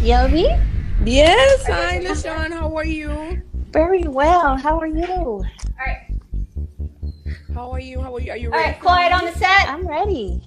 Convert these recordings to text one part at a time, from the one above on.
Yovy? Yes. Hi, LaShawn. How are you? Very well. How are you? All right. How are you? How are you? Are you ready? right. Quiet on the set. I'm ready.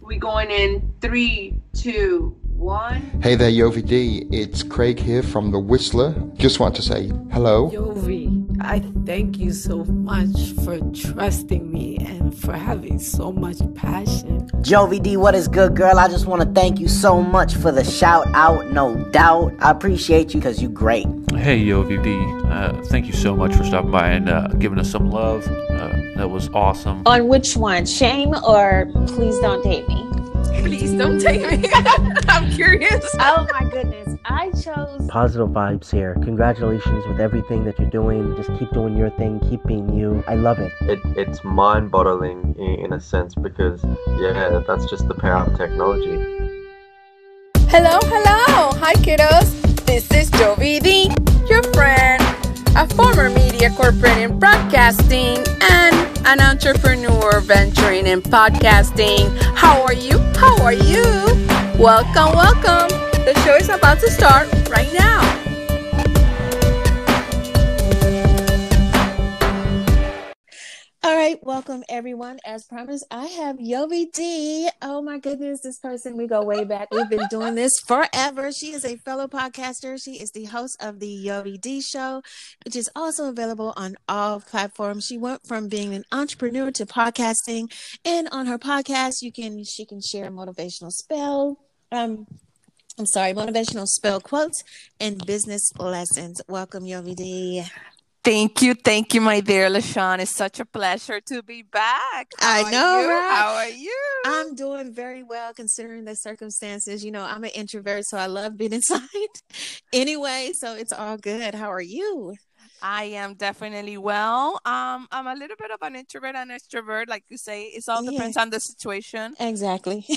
We going in three, two, one. Hey there, Yovy D. It's Craig here from The Whistler. Just want to say hello. Yovy, I thank you so much for trusting me and for having so much passion. Yovy D, what is good, girl? I just want to thank you so much for the shout out, no doubt. I appreciate you because you're great. Hey, Yovy D. Uh, thank you so much for stopping by and uh, giving us some love. Uh, that was awesome. On which one? Shame or please don't date me? Please don't take me. I'm curious. Oh my goodness. I chose Positive vibes here. Congratulations with everything that you're doing. Just keep doing your thing. Keep being you. I love it. it, it's mind-boggling in, in a sense because yeah that's just the power of technology Hello, hello. Hi, kiddos. This is Yovy D, your friend, a former media corporate in broadcasting, and an entrepreneur venturing in podcasting. How are you? How are you? Welcome, welcome. The show is about to start right now. All right, welcome everyone. As promised, I have Yovy D. Oh my goodness, this person, we go way back. We've been doing this forever. She is a fellow podcaster. She is the host of the Yovy D Show, which is also available on all platforms. She went from being an entrepreneur to podcasting, and on her podcast, you can she can share motivational spell. Um, I'm sorry, motivational spell quotes and business lessons. Welcome, Yovy D. Thank you, thank you, my dear LaShawn. It's such a pleasure to be back. I How are know, you? right? How are you? I'm doing very well considering the circumstances. You know, I'm an introvert, so I love being inside anyway. So it's all good. How are you? I am definitely well. Um, I'm a little bit of an introvert and extrovert, like you say. It all Yeah. depends on the situation. Exactly.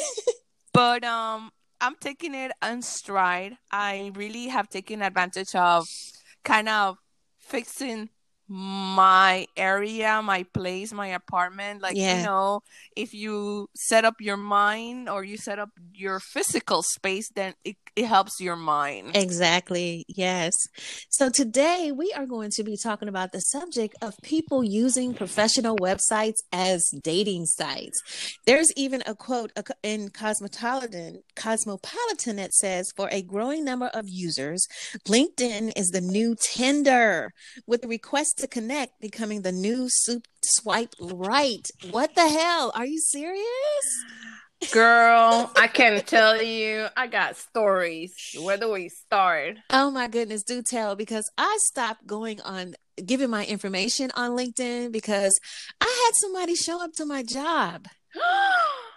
But um, I'm taking it in stride. I really have taken advantage of kind of fixing my area, my place, my apartment. Like Yeah. you know, if you set up your mind or you set up your physical space, then it, it helps your mind. exactly. Yes. So today we are going to be talking about the subject of people using professional websites as dating sites. There's even a quote in Cosmopolitan, Cosmopolitan that says, "For a growing number of users, LinkedIn is the new Tinder, with the request to connect becoming the new soup swipe right." What the hell? Are you serious? Girl, I can't tell you, I got stories. Where do we start? Oh my goodness, do tell because I stopped going on giving my information on LinkedIn because I had somebody show up to my job.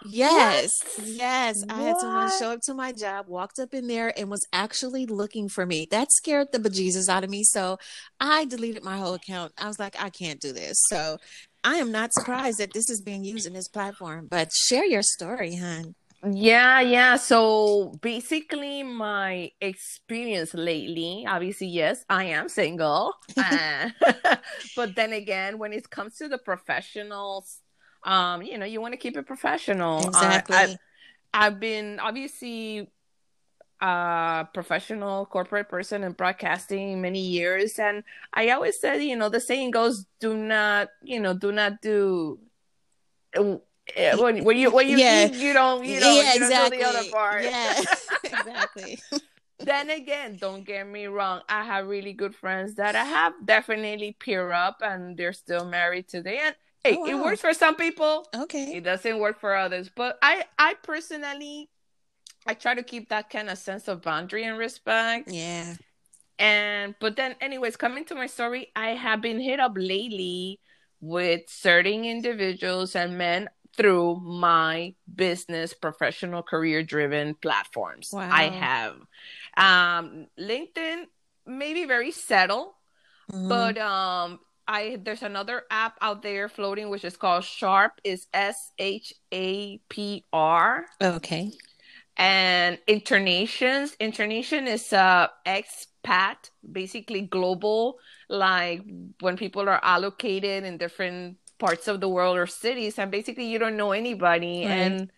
Yes, yes. I had someone show up to my job, walked up in there, and was actually looking for me. That scared the bejesus out of me. So I deleted my whole account. I was like, I can't do this. So I am not surprised that this is being used in this platform. But share your story, hon. Yeah, yeah. So basically, my experience lately, obviously, yes, I am single. Uh, but then again, when it comes to the professionals, um, you know, you want to keep it professional. Uh, Exactly. I, I've been obviously a professional corporate person in broadcasting many years, and I always said, you know, the saying goes, "Do not, you know, do not do." uh, When, when you when you Yeah. eat, you don't you don't yeah, you don't exactly. do the other part. Yeah, exactly. then again, don't get me wrong. I have really good friends that I have definitely peer up, and they're still married today. And hey, Oh, it works for some people. Okay. It doesn't work for others. But I, I personally, I try to keep that kind of sense of boundary and respect. Yeah. And but then, anyways, coming to my story, I have been hit up lately with certain individuals and men through my business, professional, career driven platforms. Wow. I have um LinkedIn, maybe very settled, Mhm. but um I there's another app out there floating which is called Shapr is S H A P R okay. and InterNations internation is uh expat basically global like when people are allocated in different parts of the world or cities and basically you don't know anybody Right. and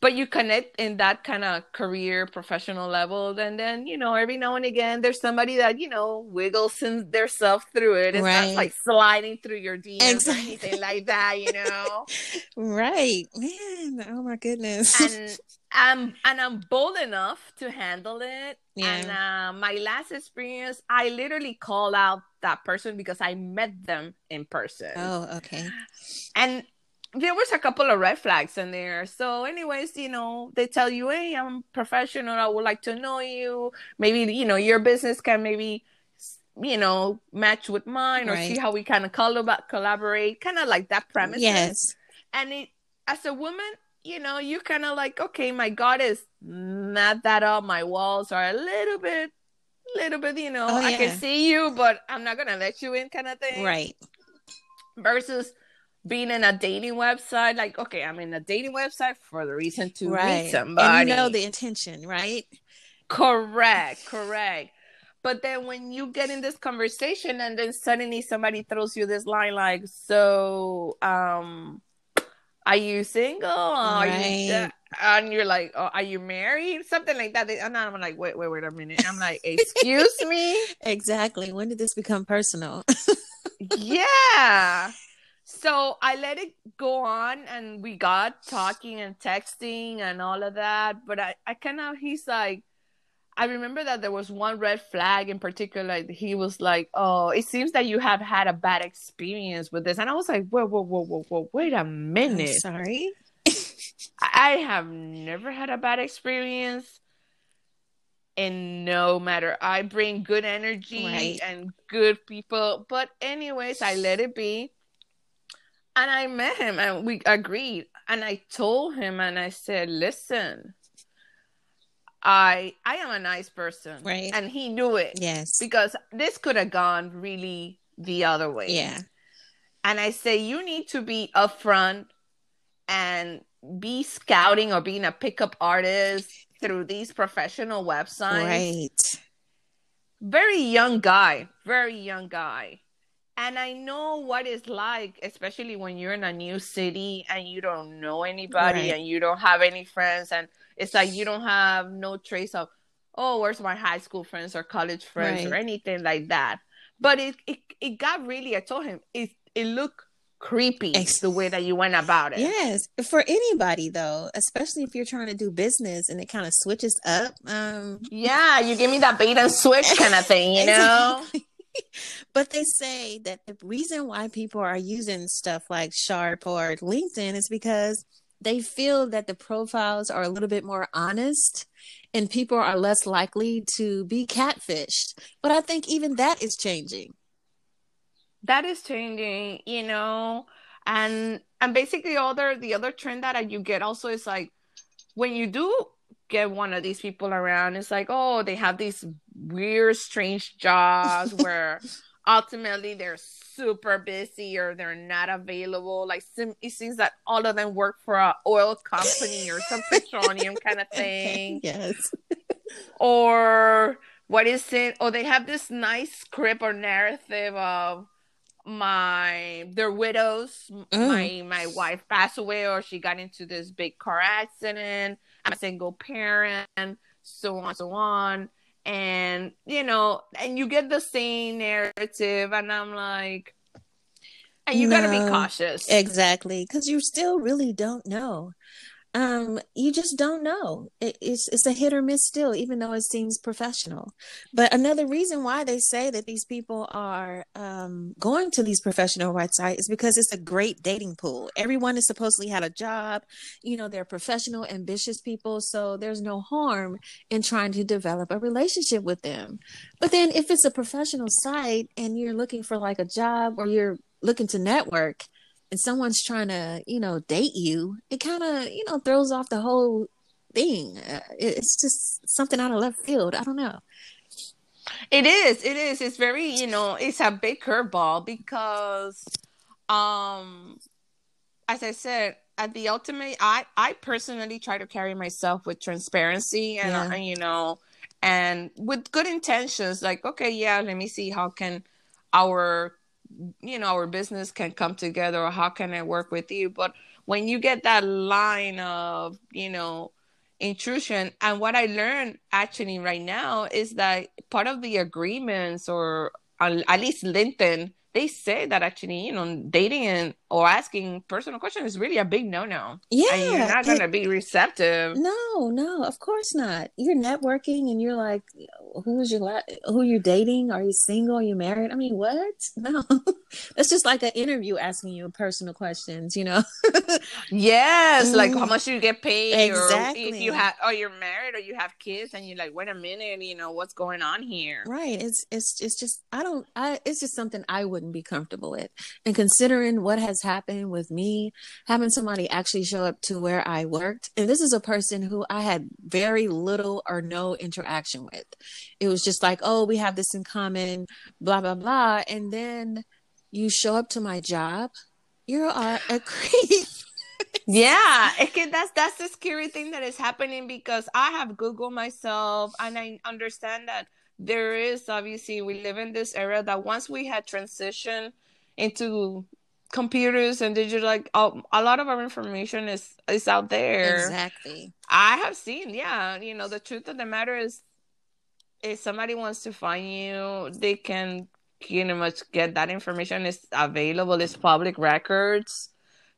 but you connect in that kind of career professional level and then you know every now and again there's somebody that you know wiggles their self through it it's Right. not like sliding through your DMs Exactly. or anything like that you know Right. Man, oh my goodness. and I'm and I'm bold enough to handle it. Yeah. And uh, my last experience, I literally called out that person because I met them in person, oh, okay. and there was a couple of red flags in there. So, anyways, you know, they tell you, "Hey, I'm professional. I would like to know you. Maybe you know your business can maybe." You know, match with mine, or Right. see how we kind of collab- collaborate, kind of like that premise Yes. and it as a woman you know you kind of like okay my god is not that up my walls are a little bit little bit you know Oh, i can see you but i'm not gonna let you in kind of thing Right. versus being in a dating website like okay i'm in a dating website for the reason to Right. meet somebody And you know the intention, right? Correct, correct. But then when you get in this conversation and then suddenly somebody throws you this line like, so um are you single? Are you Right. and you're like, oh, are you married? Something like that. And I'm like, wait, wait, wait a minute. I'm like, excuse me? Exactly. When did this become personal? yeah. So I let it go on and we got talking and texting and all of that. But I, I kind of, he's like, I remember that there was one red flag in particular. He was like, "Oh, it seems that you have had a bad experience with this," and I was like, "Whoa, whoa, whoa, whoa, whoa! Wait a I'm minute! sorry. I have never had a bad experience, and no matter, I bring good energy Right. and good people. But anyways, I let it be, and I met him, and we agreed, and I told him, and I said, "Listen." I I am a nice person, Right. And he knew it Yes. because this could have gone really the other way. Yeah. And I say you need to be upfront and be scouting or being a pickup artist through these professional websites. Right. Very young guy, very young guy. And I know what it's like, especially when you're in a new city and you don't know anybody Right. and you don't have any friends. And it's like you don't have no trace of, oh, where's my high school friends or college friends or anything like that. But it, it, it got really, I told him, it, it looked creepy it's, the way that you went about it. Yes. For anybody though, especially if you're trying to do business and it kind of switches up. Um Yeah, you give me that bait and switch kind of thing, you know? Exactly. but they say that the reason why people are using stuff like Shapr or LinkedIn is because they feel that the profiles are a little bit more honest and people are less likely to be catfished. But I think even that is changing. that is changing you know and and basically other the other trend that you get also is like when you do get one of these people around it's like oh they have these weird strange jobs where ultimately they're super busy or they're not available like sim- it seems that all of them work for a oil company or some petroleum kind of thing Yes. or what is it? Or they have this nice script or narrative of my they're widows. Mm. My my wife passed away, or she got into this big car accident. I'm a single parent, so on, so on. And you know, and you get the same narrative, and I'm like, and you gotta be cautious. Exactly, because you still really don't know. Um, you just don't know. It, it's it's a hit or miss still, even though it seems professional. But another reason why they say that these people are um, going to these professional websites is because it's a great dating pool. Everyone has supposedly had a job. You know, they're professional, ambitious people, so there's no harm in trying to develop a relationship with them. But then, if it's a professional site and you're looking for like a job or you're looking to network and someone's trying to, you know, date you, it kind of, you know, throws off the whole thing. Uh, it- it's just something out of left field. I don't know. It is. It is. It's very, you know, it's a big curveball because, um, as I said, at the ultimate, I I personally try to carry myself with transparency and, Yeah. uh, you know, and with good intentions. Like, okay, yeah, let me see how can our, you know, our business can come together, or how can I work with you. But when you get that line of you know intrusion and what i learned actually right now is that part of the agreements or at least linkedin they say that actually, you know, dating and or asking personal questions is really a big no no. Yeah, and you're not going to be receptive. No, no, of course not. You're networking, and you're like, who's your la- who you're dating? Are you single? Are you married? I mean, what? No, it's just like an interview asking you personal questions. You know? yes, like how Mm. much you get paid, Exactly. or if you have, or you're married, or you have kids, and you're like, wait a minute, you know, what's going on here? Right. It's it's it's just I don't I it's just something I wouldn't be comfortable with. And considering what has happened with me, having somebody actually show up to where I worked, and this is a person who I had very little or no interaction with. It was just like, oh, we have this in common, blah blah blah. And then you show up to my job, you are a creep. Yeah, that's that's the scary thing that is happening because I have Googled myself and I understand that there is obviously we live in this era that once we had transitioned into computers and digital like a, a lot of our information is is out there. Exactly. I have seen, yeah, you know, the truth of the matter is if somebody wants to find you, they can pretty much get that information is available, it's public records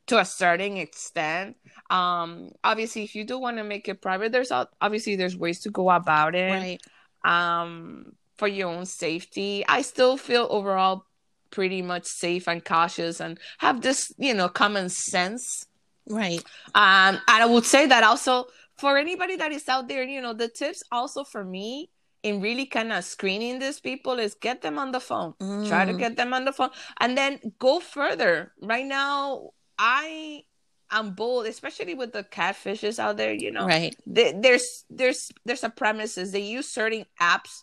to a certain extent. Um, obviously, if you do want to make it private, there's obviously there's ways to go about it. Right. Um, for your own safety, I still feel overall pretty much safe and cautious, and have this you know common sense. Right. Um, and I would say that also for anybody that is out there, you know, the tips also for me in really kind of screening these people is get them on the phone. Try to Mm. get them on the phone and then go further. Right now, I am bold, especially with the catfishes out there, you know. Right. There- There's there's there's a premises. They use certain apps,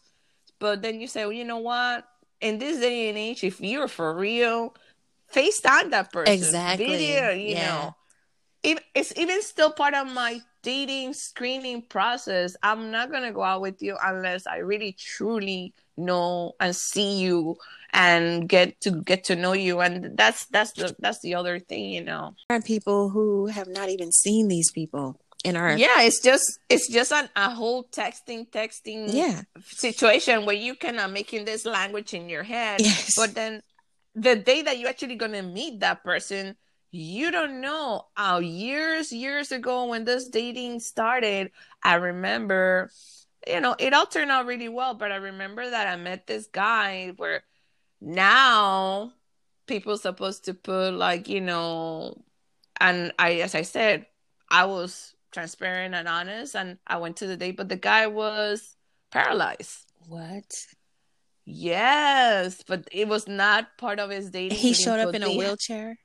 but then you say, well, you know what? In this day and age, if you're for real, FaceTime that person. Exactly. Video, you Yeah. know it's even still part of my dating screening process. I'm not gonna go out with you unless I really truly know and see you and get to get to know you. And that's that's the that's the other thing, you know. There are people who have not even seen these people in our Yeah, it's just it's just an, a whole texting texting Yeah. situation where you of making this language in your head, Yes. but then the day that you're actually gonna meet that person, you don't know. Uh, years years ago when this dating started, I remember, you know, it all turned out really well. But I remember that I met this guy where now people supposed to put like you know, and I as I said, I was transparent and honest, and I went to the date, but the guy was paralyzed. What? Yes, but it was not part of his dating. He showed up in a wheelchair.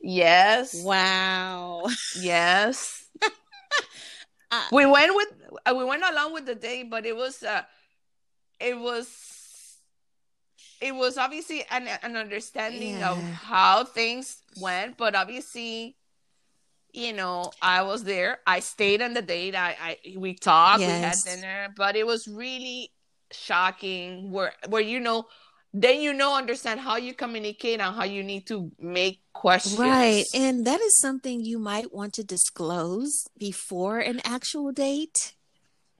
Yes. Wow. Yes. Uh, we went with uh, we went along with the date, but it was uh it was it was obviously an an understanding of how things went, but obviously you know, I was there. I stayed on the date. I, I we talked, we had dinner, but it was really shocking where where you know then you know understand how you communicate and how you need to make questions. Right. And that is something you might want to disclose before an actual date.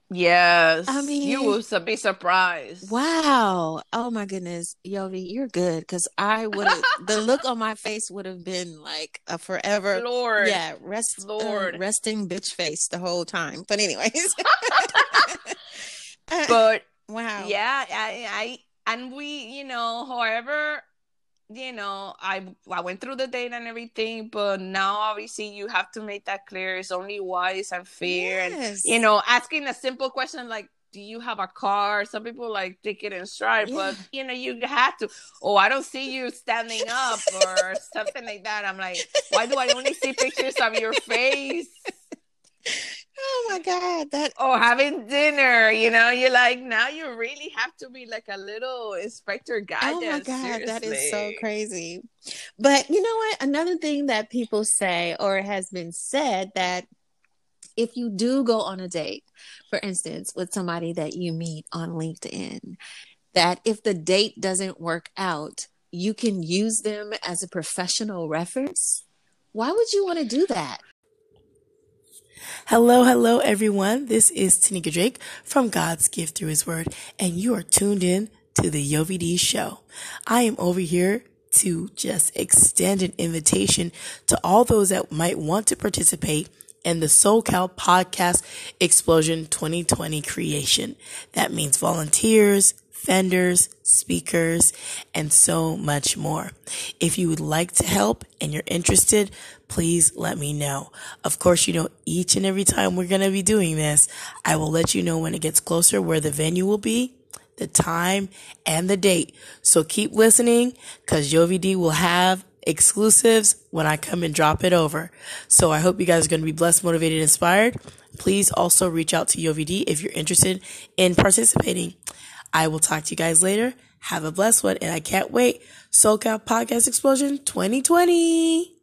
Yes. I mean- you will be surprised. Wow. Oh my goodness. Yovy, you're good because I would have, the look on my face would have been like a forever. Lord. Yeah. Rest, uh, Lord. resting bitch face the whole time. But, anyways. Uh, But wow. yeah, I, I and we, you know, however, you know, I I went through the date and everything, but now obviously you have to make that clear. It's only wise and fair, and you know, asking a simple question like. Do you have a car? Some people like take it in stride, but you know, you have to. Oh, I don't see you standing up or something like that. I'm like, why do I only see pictures of your face? Oh my God. That or having dinner, you know, you're like now you really have to be like a little inspector guy. Oh my God, that is so crazy. But you know what? Another thing that people say or has been said that if you do go on a date, for instance, with somebody that you meet on LinkedIn, that if the date doesn't work out, you can use them as a professional reference Why would you want to do that? Hello, hello, everyone. This is Tanika Drake from God's Gift Through His Word, and you are tuned in to the Yovy D Show. I am over here to just extend an invitation to all those that might want to participate in the SoCal Podcast Explosion 2020 creation. That means volunteers, vendors, speakers, and so much more. If you would like to help and you're interested, please let me know. Of course, you know, each and every time we're going to be doing this, I will let you know when it gets closer where the venue will be, the time, and the date. So keep listening because Yovy D will have exclusives when I come and drop it over. So I hope you guys are going to be blessed, motivated, inspired. Please also reach out to Yovy D if you're interested in participating. I will talk to you guys later. Have a blessed one, and I can't wait. SoCal Podcast Explosion 2020.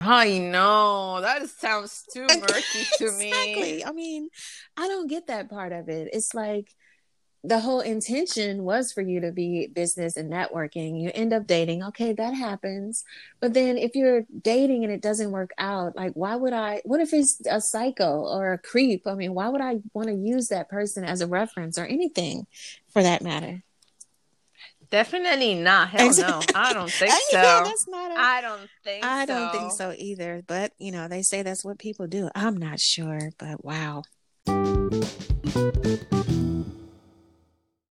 I know that sounds too murky to me. Exactly. I mean, I don't get that part of it. It's like the whole intention was for you to be business and networking. You end up dating. Okay, that happens. But then if you're dating and it doesn't work out, like why would I what if it's a psycho or a creep? I mean, why would I want to use that person as a reference or anything for that matter? Definitely not. Hell no. I don't think so. Yeah, that's not a, I don't think I so. don't think so either. But you know, they say that's what people do. I'm not sure, but wow.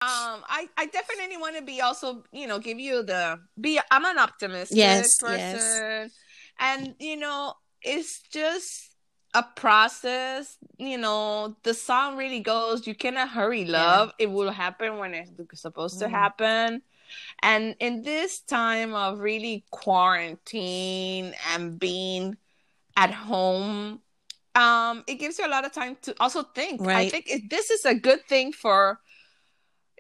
Um, I, I definitely want to be also, you know, give you the be. I'm an optimistic Yes, person, yes. and you know, it's just a process. You know, the song really goes, "You cannot hurry love. It will happen when it's supposed to Mm. happen." And in this time of really quarantine and being at home, um, it gives you a lot of time to also think. I think it, this is a good thing for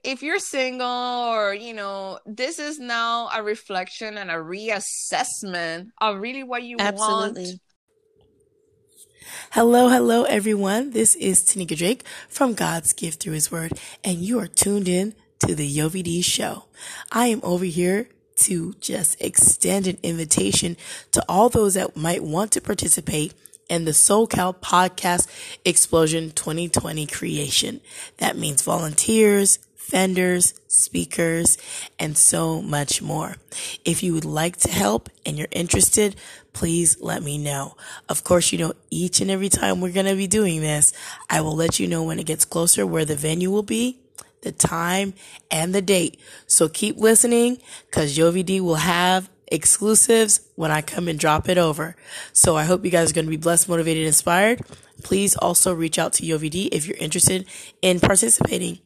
if you're single or you know this is now a reflection and a reassessment of really what you want Absolutely. Hello, hello, everyone. This is Tanika Drake from God's Gift Through His Word, and you are tuned in to the Yovy D Show. I am over here to just extend an invitation to all those that might want to participate in the SoCal Podcast Explosion 2020 creation. That means volunteers, vendors, speakers, and so much more. If you would like to help and you're interested, please let me know. Of course, you know, each and every time we're going to be doing this, I will let you know when it gets closer where the venue will be, the time, and the date. So keep listening because Yovy D will have exclusives when I come and drop it over. So I hope you guys are going to be blessed, motivated, inspired. Please also reach out to Yovy D if you're interested in participating.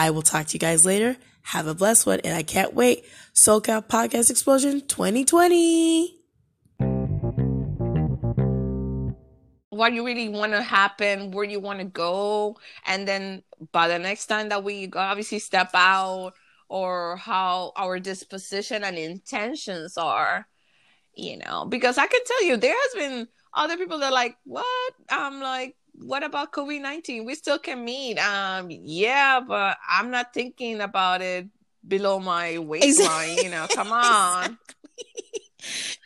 I will talk to you guys later. Have a blessed one, and I can't wait. SoCal Podcast Explosion 2020. what you really want to happen where you want to go and then by the next time that we obviously step out or how our disposition and intentions are you know because i can tell you there has been other people that are like what i'm like what about covid-19 we still can meet. Um yeah but i'm not thinking about it below my waistline you know come on. exactly.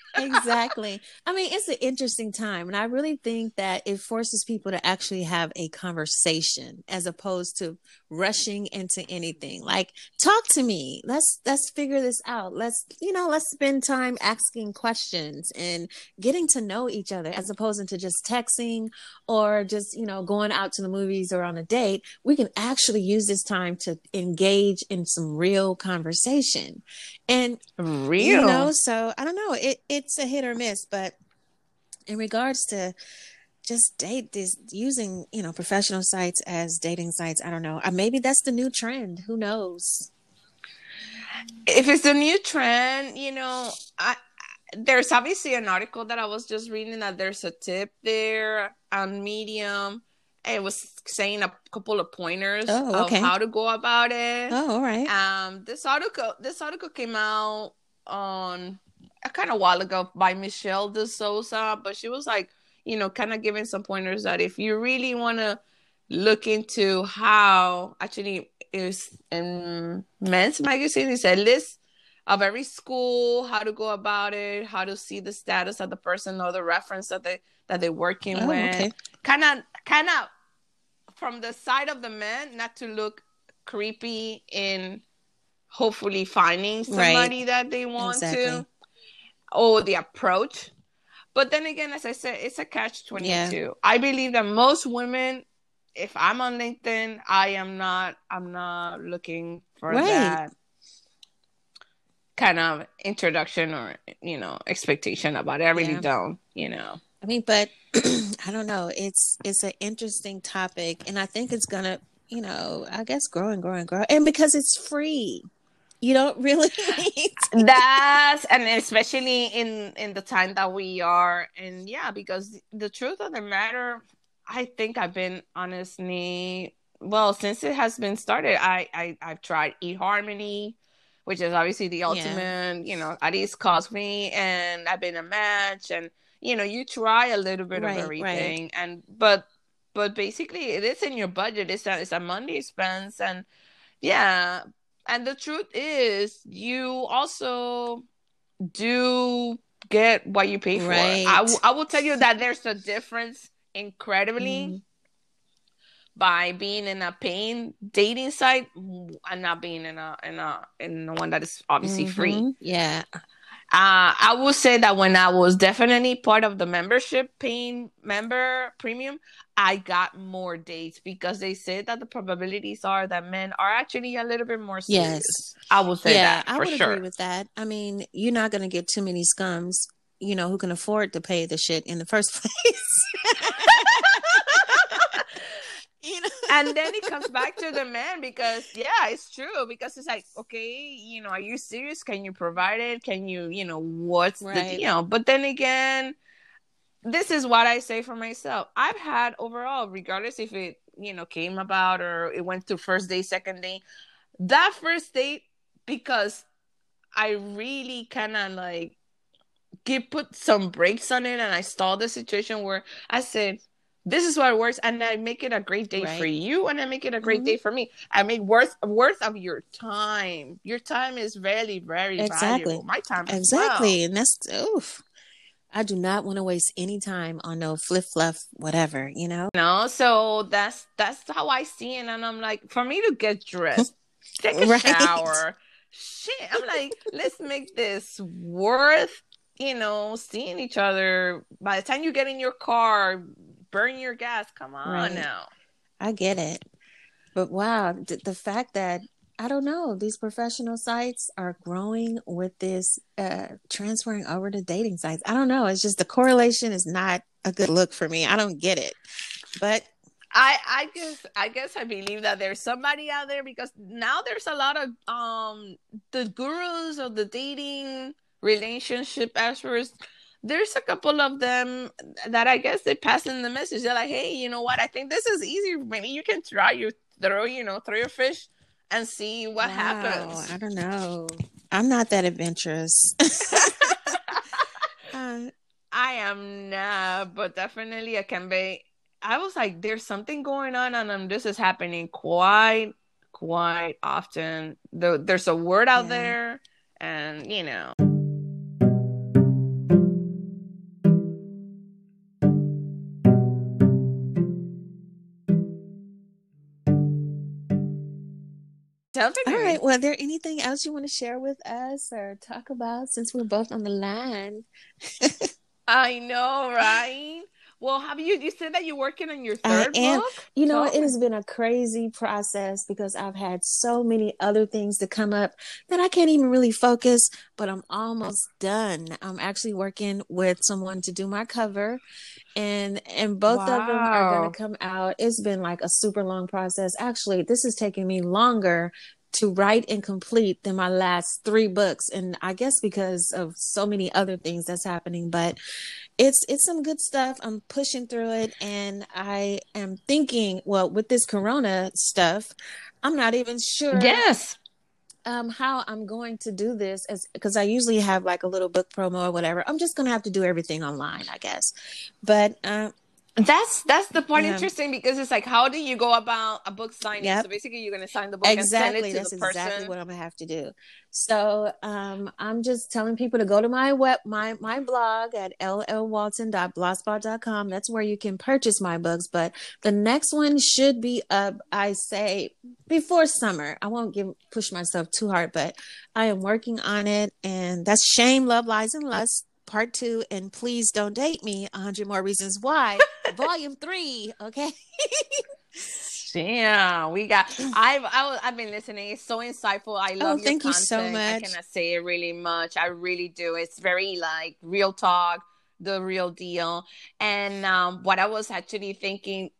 I mean, it's an interesting time, and I really think that it forces people to actually have a conversation as opposed to rushing into anything. Like, talk to me. Let's let's figure this out. Let's you know, let's spend time asking questions and getting to know each other as opposed to just texting or just you know going out to the movies or on a date. We can actually use this time to engage in some real conversation. And real you know so i don't know It it it's a hit or miss but in regards to just date this using you know professional sites as dating sites i don't know uh, maybe that's the new trend who knows if it's a new trend, you know, I there's obviously an article that I was just reading that there's a tip there on Medium. It was saying a couple of pointers Oh, okay. of how to go about it. oh all right Um, this article this article came out on a kind of while ago by Michelle De Souza, but she was like, you know, kind of giving some pointers that if you really want to look into how actually is in Men's Magazine, he said list of every school, how to go about it, how to see the status of the person or the reference that they that they're working Oh, with. Kind of, kind of from the side of the man, not to look creepy in hopefully finding Right. somebody that they want Exactly. to, or the approach. But then again, as I said, it's a catch twenty two. Yeah. I believe that most women, if I'm on LinkedIn, I am not. I'm not looking for Right. that kind of introduction or you know expectation about it. I really Yeah. don't. You know. I mean, but I don't know. It's it's an interesting topic, and I think it's gonna, you know, I guess grow and grow and grow, and because it's free, you don't really need. That's and especially in in the time that we are, and yeah, because the truth of the matter, I think I've been honestly well since it has been started. I I I've tried eHarmony, which is obviously the ultimate, you know, at least cost me, and I've been a match, and you know, you try a little bit Right, of right. everything, and but but basically it is in your budget. It's a it's a money expense, and yeah, and the truth is, you also do get what you pay for. Right. I, w- I will tell you that there's a difference incredibly Mhm. by being in a paying dating site and not being in a in a in the one that is obviously free. Mhm. Yeah. Uh, I will say that when I was definitely part of the membership paying member premium, I got more dates because they said that the probabilities are that men are actually a little bit more serious. Yes. I will say yeah, that I would sure. agree with that. I mean, you're not going to get too many scums, you know, who can afford to pay the shit in the first place. you know, and then it comes back to the man because yeah it's true because it's like okay you know are you serious can you provide it can you you know what's Right. the you know but then again this is what i say for myself i've had overall regardless if it you know came about or it went to first day second day that first date because i really kind of like give put some brakes on it and i stalled the situation where i said this is what works and i make it a great day for you and i make it a great Mhm. day for me i make worth worth of your time your time is very very Exactly. valuable my time exactly. well. And that's, oof. I do not want to waste any time on no flip fluff, whatever, you know? No, so that's that's how i see it and i'm like for me to get dressed take a Right. shower shit i'm like let's make this worth you know seeing each other by the time you get in your car burn your gas come on Right. now I get it. But wow, th- the fact that I don't know, these professional sites are growing with this uh transferring over to dating sites. I don't know, it's just the correlation is not a good look for me. I don't get it. But I I guess I guess I believe that there's somebody out there because now there's a lot of um the gurus of the dating relationship experts. There's a couple of them that I guess they pass in the message. They're like, hey, you know what? I think this is easy. Maybe you can try you throw you know throw your fish and see what wow, happens. I don't know. I'm not that adventurous. uh, I am not, but definitely I can be. I was like, there's something going on, and um, this is happening quite, quite often. The, there's a word out Yeah. there, and you know. All right. Well, there anything else you want to share with us or talk about since we're both on the line? I know, right? Well, have you? You said that you're working on your I third am. book. You know, it has been a crazy process because I've had so many other things to come up that I can't even really focus, but I'm almost done. I'm actually working with someone to do my cover and and both of them are going to come out. It's been like a super long process. Actually, this is taking me longer to write and complete than my last 3 books and I guess because of so many other things that's happening, but it's it's some good stuff. I'm pushing through it and I am thinking, well, with this corona stuff, I'm not even sure Yes. um how I'm going to do this as because I usually have like a little book promo or whatever. I'm just going to have to do everything online, I guess. But um That's that's the part Yeah. interesting because it's like how do you go about a book signing? Yep. So basically, you're gonna sign the book and send Exactly. it to That's the person. exactly what I'm gonna have to do. So um, I'm just telling people to go to my web my my blog at llwalton.blogspot.com. That's where you can purchase my books. But the next one should be up, I say, before summer. I won't give push myself too hard, but I am working on it. And that's Shame, Love, Lies, and Lust. Part two, and please don't date me. 100 more reasons why. Volume three. Okay. Yeah, we got. I've I, I've been listening. It's so insightful. I love your thank you content. so I cannot say it really much. I really do. It's very like real talk, the real deal. And um, what I was actually thinking,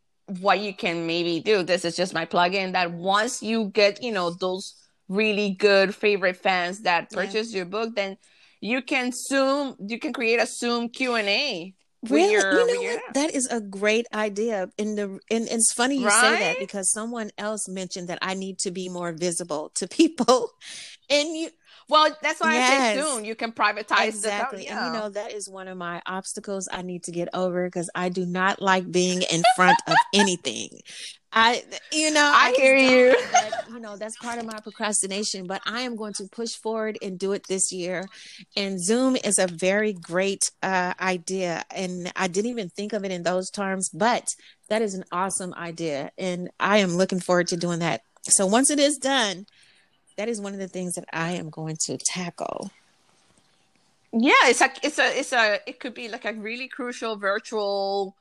what you can maybe do. This is just my plug-in. That once you get, you know, those really good favorite fans that Yeah. purchase your book, then you can Zoom. You can create a Zoom Q and A. Really, your, you know what? That is a great idea. In the and it's funny you say that because someone else mentioned that I need to be more visible to people, and you Well, that's why I say soon. You can privatize exactly. the. And you know that is one of my obstacles I need to get over because I do not like being in front of anything. I, you know, I just hear you. But, you know, that's part of my procrastination. But I am going to push forward and do it this year. And Zoom is a very great uh, idea. And I didn't even think of it in those terms, but that is an awesome idea. And I am looking forward to doing that. So once it is done, that is one of the things that I am going to tackle. yeah it's like it's a it's a it could be like a really crucial virtual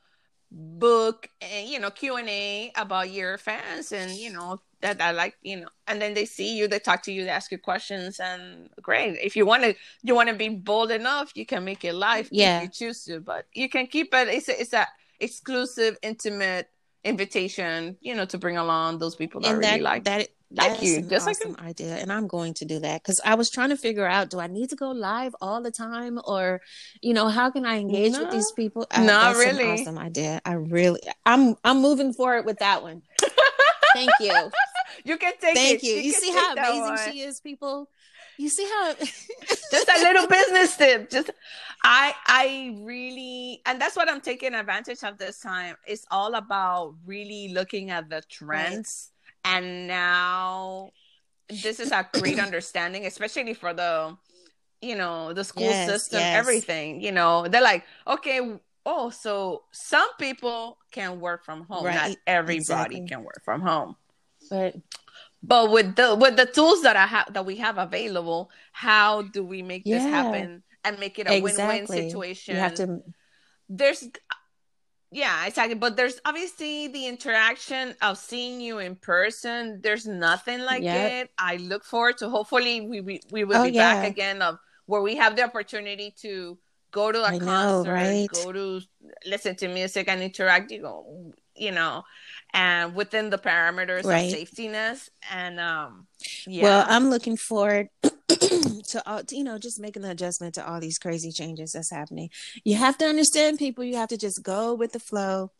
book and you know q&a about your fans and you know that i like you know and then they see you they talk to you they ask you questions and great if you want to you want to be bold enough you can make it live Yeah. if you choose to but you can keep it it's a, it's a exclusive intimate invitation you know to bring along those people that and really like that like you, an just like awesome idea and i'm going to do that because i was trying to figure out do i need to go live all the time or you know how can i engage with these people? Uh, Not that's really. an awesome idea. I really i'm i'm moving forward with that one. Thank you. You can take thank it. you. You can see how amazing one. she is people you see how just a little business tip. Just i i really and that's what i'm taking advantage of this time. It's all about really looking at the trends. And now this is a great understanding especially for the you know the school Yes, system yes. everything you know. They're like okay oh so some people can work from home. Not everybody exactly. can work from home. But but with the with the tools that I have that we have available, how do we make this happen and make it a win-win situation? you have to There's yeah, exactly. But there's obviously the interaction of seeing you in person. There's nothing like Yep. it. I look forward to hopefully we we, we will Oh, be back again of where we have the opportunity to go to a I know, concert, right? go to listen to music and interact. You know, you know, and within the parameters Right. of safetyness and um yeah. Well, I'm looking forward to all, to, you know just making the adjustment to all these crazy changes that's happening. You have to understand people. You have to just go with the flow,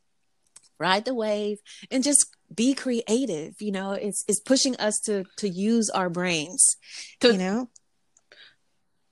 ride the wave, and just be creative. You know, it's it's pushing us to to use our brains. To- you know,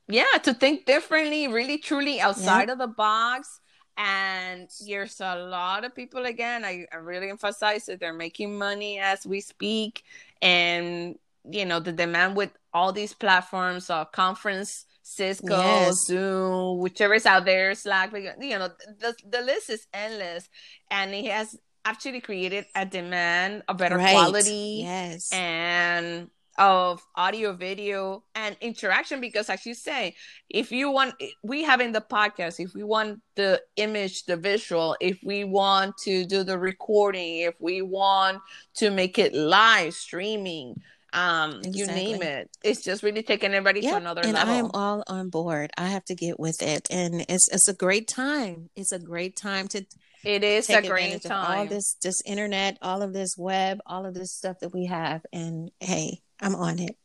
yeah to think differently really truly outside of the box and there's a lot of people again I, I really emphasize that they're making money as we speak and you know the demand with all these platforms uh conference cisco Yes. zoom whichever is out there slack you know the, the list is endless and it has actually created a demand a better Right. quality Yes. and of audio video and interaction because as you say if you want we have in the podcast if we want the image the visual if we want to do the recording if we want to make it live streaming um you name it it's just really taking everybody to Yep, another and level I am all on board. I have to get with it, and it's it's a great time. It's a great time to it is a great time all this this internet, all of this web, all of this stuff that we have. And hey, I'm on it.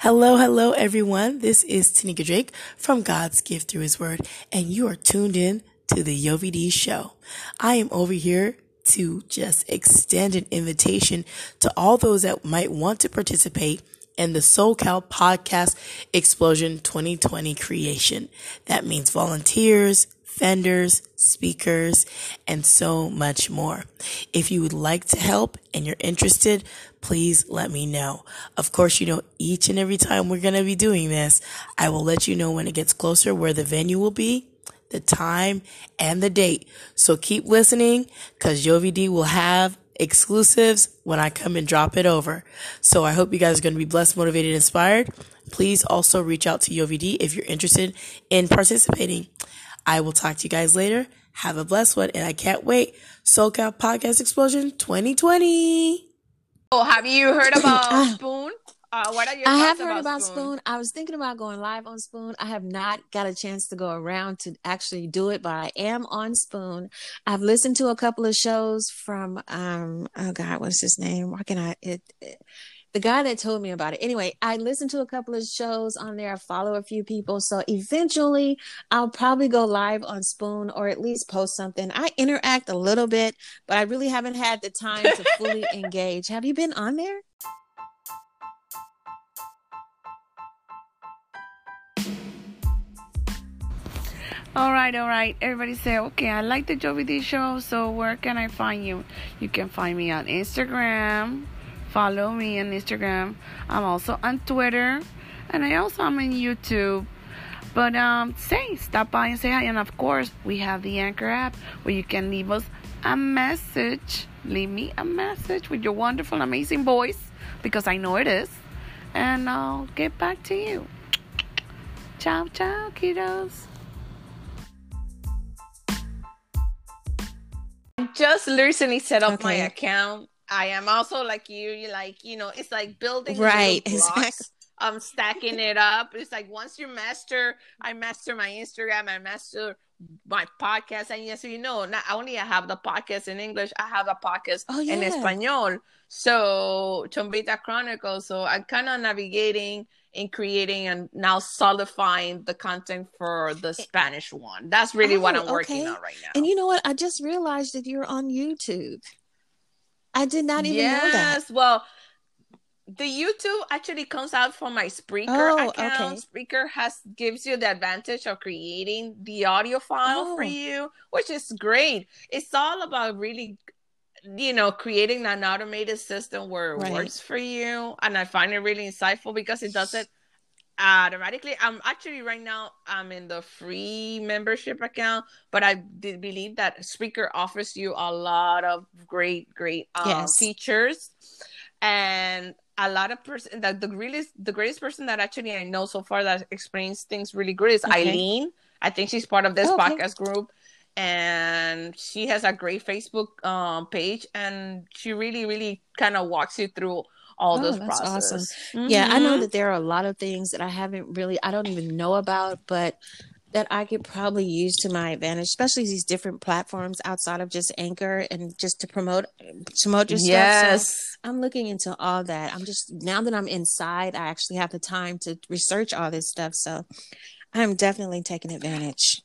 Hello, hello, everyone. This is Tanika Drake from God's Gift Through His Word, and you are tuned in to the Yovy D Show. I am over here to just extend an invitation to all those that might want to participate in the SoCal Podcast Explosion 2020 creation. That means volunteers, vendors, speakers, and so much more. If you would like to help and you're interested, please let me know. Of course, you know, each and every time we're going to be doing this, I will let you know when it gets closer where the venue will be, the time, and the date. So keep listening because Yovy D will have exclusives when I come and drop it over. So I hope you guys are going to be blessed, motivated, inspired. Please also reach out to Yovy D if you're interested in participating. I will talk to you guys later. Have a blessed one, and I can't wait. SoCal Podcast Explosion 2020. Oh, have you heard about ah. Spoon? Uh, what are your I have heard about, Spoon? Spoon. I was thinking about going live on Spoon. I have not got a chance to go around to actually do it, but I am on Spoon. I've listened to a couple of shows from um oh god, what's his name? Why can I it, it the guy that told me about it. Anyway, I listened to a couple of shows on there, I follow a few people. So eventually I'll probably go live on Spoon or at least post something. I interact a little bit, but I really haven't had the time to fully engage. Have you been on there? All right, all right. Everybody say, okay, I like the Yovy D show, so where can I find you? You can find me on Instagram. Follow me on Instagram. I'm also on Twitter, and I also am on YouTube. But um, say, stop by and say hi. And of course, we have the Anchor app where you can leave us a message. Leave me a message with your wonderful, amazing voice, because I know it is. And I'll get back to you. Ciao, ciao, kiddos. Just recently set up my account. I am also like you. You like you know, it's like building Right, blocks. I'm stacking it up. It's like once you master, I master my Instagram, I master my podcast, and yes, you know, not only I have the podcast in English, I have a podcast Oh, in yeah. Espanol. So Chombita Chronicles. So I'm kind of navigating and creating and now solidifying the content for the eh, Spanish one. That's really what Oh, I'm working on right now. And you know what? I just realized that you're on YouTube. I did not even know that. Yes, well, the YouTube actually comes out from my Spreaker Oh, account. okay. Spreaker has gives you the advantage of creating the audio file for Oh. you, which is great. It's all about really, you know, creating an automated system where it Right. works for you, and I find it really insightful because it does it automatically. I'm actually right now I'm in the free membership account, but I did believe that Spreaker offers you a lot of great, great um, Yes. features, and a lot of person that the really the greatest person that actually I know so far that explains things really good is Okay. Eileen. I think she's part of this Okay. podcast group. And she has a great Facebook um, page, and she really, really kind of walks you through all Oh, this that's awesome. process. Yeah, I know Mhm. that there are a lot of things that I haven't really, I don't even know about, but that I could probably use to my advantage, especially these different platforms outside of just Anchor and just to promote promote your stuff. Yes. So I'm looking into all that. I'm just now that I'm inside, I actually have the time to research all this stuff. So I'm definitely taking advantage.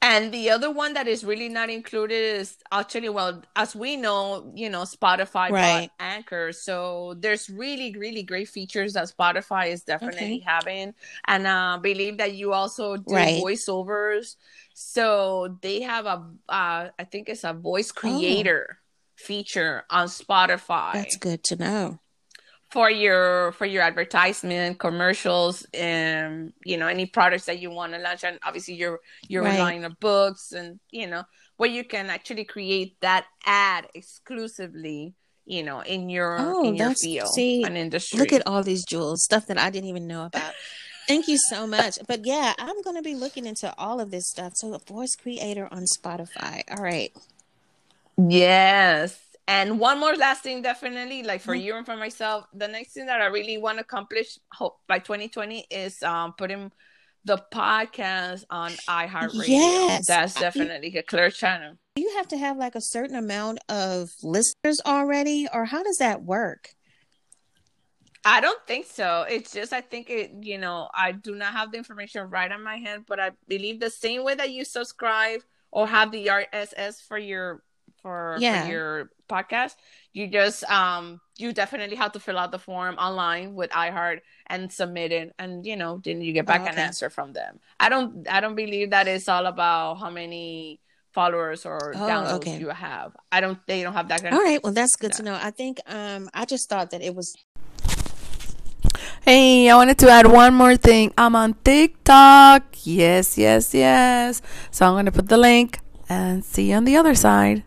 And the other one that is really not included is actually, well, as we know, you know, Spotify Right. bought Anchor. So there's really, really great features that Spotify is definitely Okay. having. And uh, believe that you also do Right. voiceovers. So they have a, uh, I think it's a voice creator feature on Spotify That's good to know. For your for your advertisement commercials and you know any products that you want to launch and obviously your your Right. line of books and you know where you can actually create that ad exclusively you know in your Oh, in your field see. and industry Look at all these jewels, stuff that I didn't even know about. Thank you so much. But yeah, I'm going to be looking into all of this stuff. So, a voice creator on Spotify. All right. Yes. And one more last thing, definitely, like for Mhm. you and for myself, the next thing that I really want to accomplish hope by 2020 is um putting the podcast on iHeartRadio. Yes. That's definitely a clear channel. Do you have to have like a certain amount of listeners already, or how does that work? I don't think so. It's just I think it, you know, I do not have the information right on my hand, but I believe the same way that you subscribe or have the RSS for your for, Yeah. for your podcast, you just um you definitely have to fill out the form online with iHeart and submit it, and you know then you get back Oh, an answer from them. I don't I don't believe that it's all about how many followers or Oh, downloads okay. you have. I don't they don't have that kind All of right, well that's good to know. I think um I just thought that it was Hey, I wanted to add one more thing. I'm on TikTok. Yes, yes, yes. So I'm going to put the link and see you on the other side.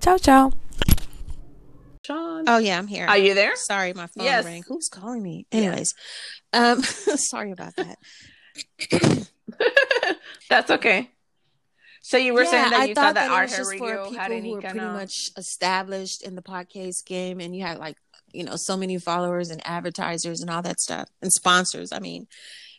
Ciao, ciao. Sean. Oh yeah, I'm here. Are you there? Sorry, my phone Yes. rang. Who's calling me? Anyways, um, sorry about that. That's okay. So you were saying that I you thought that Art was just for people had who were pretty much established in the podcast game, and you had like you know so many followers and advertisers and all that stuff and sponsors. I mean,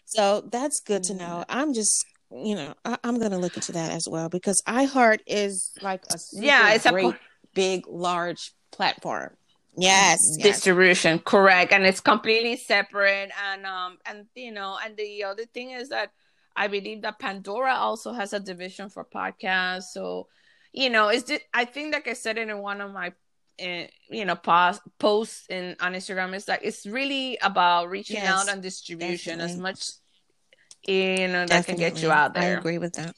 so that's good to know. Mm. I'm just you know I, I'm gonna look into that as well because iHeart is like a Yeah, it's a great, pl- big, large platform. Yes, yes. distribution correct and it's completely separate and um and you know and the other thing is that i believe that pandora also has a division for podcasts so you know it's just, i think like i said it in one of my uh, you know post, posts in on instagram is like it's really about reaching Yes, out and distribution as much you know that can get you out there I agree with that.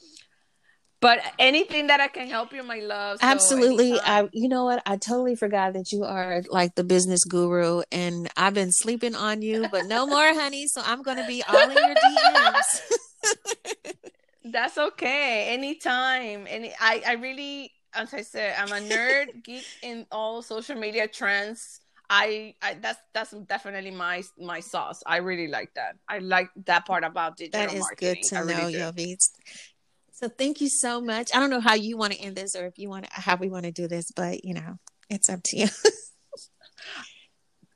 But anything that i can help you my love so Absolutely. anytime. I you know what? I totally forgot that you are like the business guru and I've been sleeping on you, but no more, honey. So I'm gonna be all in your DMs. That's okay. Anytime. Any I, I really as I said, I'm a nerd geek in all social media trends. I, I that's that's definitely my my sauce. I really like that. I like that part about digital That is marketing. good to I know, really. Yovy. So thank you so much. I don't know how you want to end this or if you want to how we want to do this, but you know, it's up to you.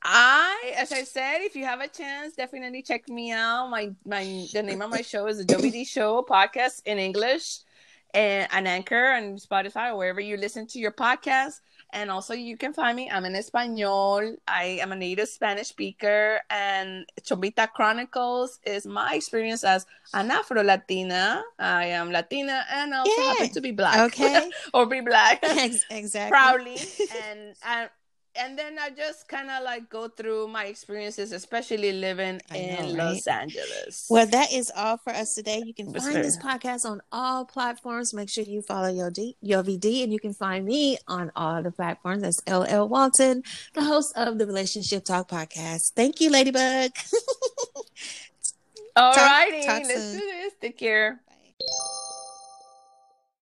I, as I said, if you have a chance, definitely check me out. My my the name of my show is the WD Show podcast in English, and an anchor and Spotify, or wherever you listen to your podcast. And also, you can find me. I'm in Espanol. I am a native Spanish speaker, and Chombita Chronicles is my experience as an Afro Latina. I am Latina and also Yeah. happen to be black. Okay. or be black Ex- exactly. proudly and and and then I just kind of like go through my experiences, especially living I in know, Los Angeles. Well, that is all for us today. You can find this podcast on all platforms. Make sure you follow Yo D, Yovy D, and you can find me on all the platforms. That's LL Walton, the host of the Relationship Talk podcast. Thank you, Ladybug. All Talk- righty, talk let's soon. do this. Take care.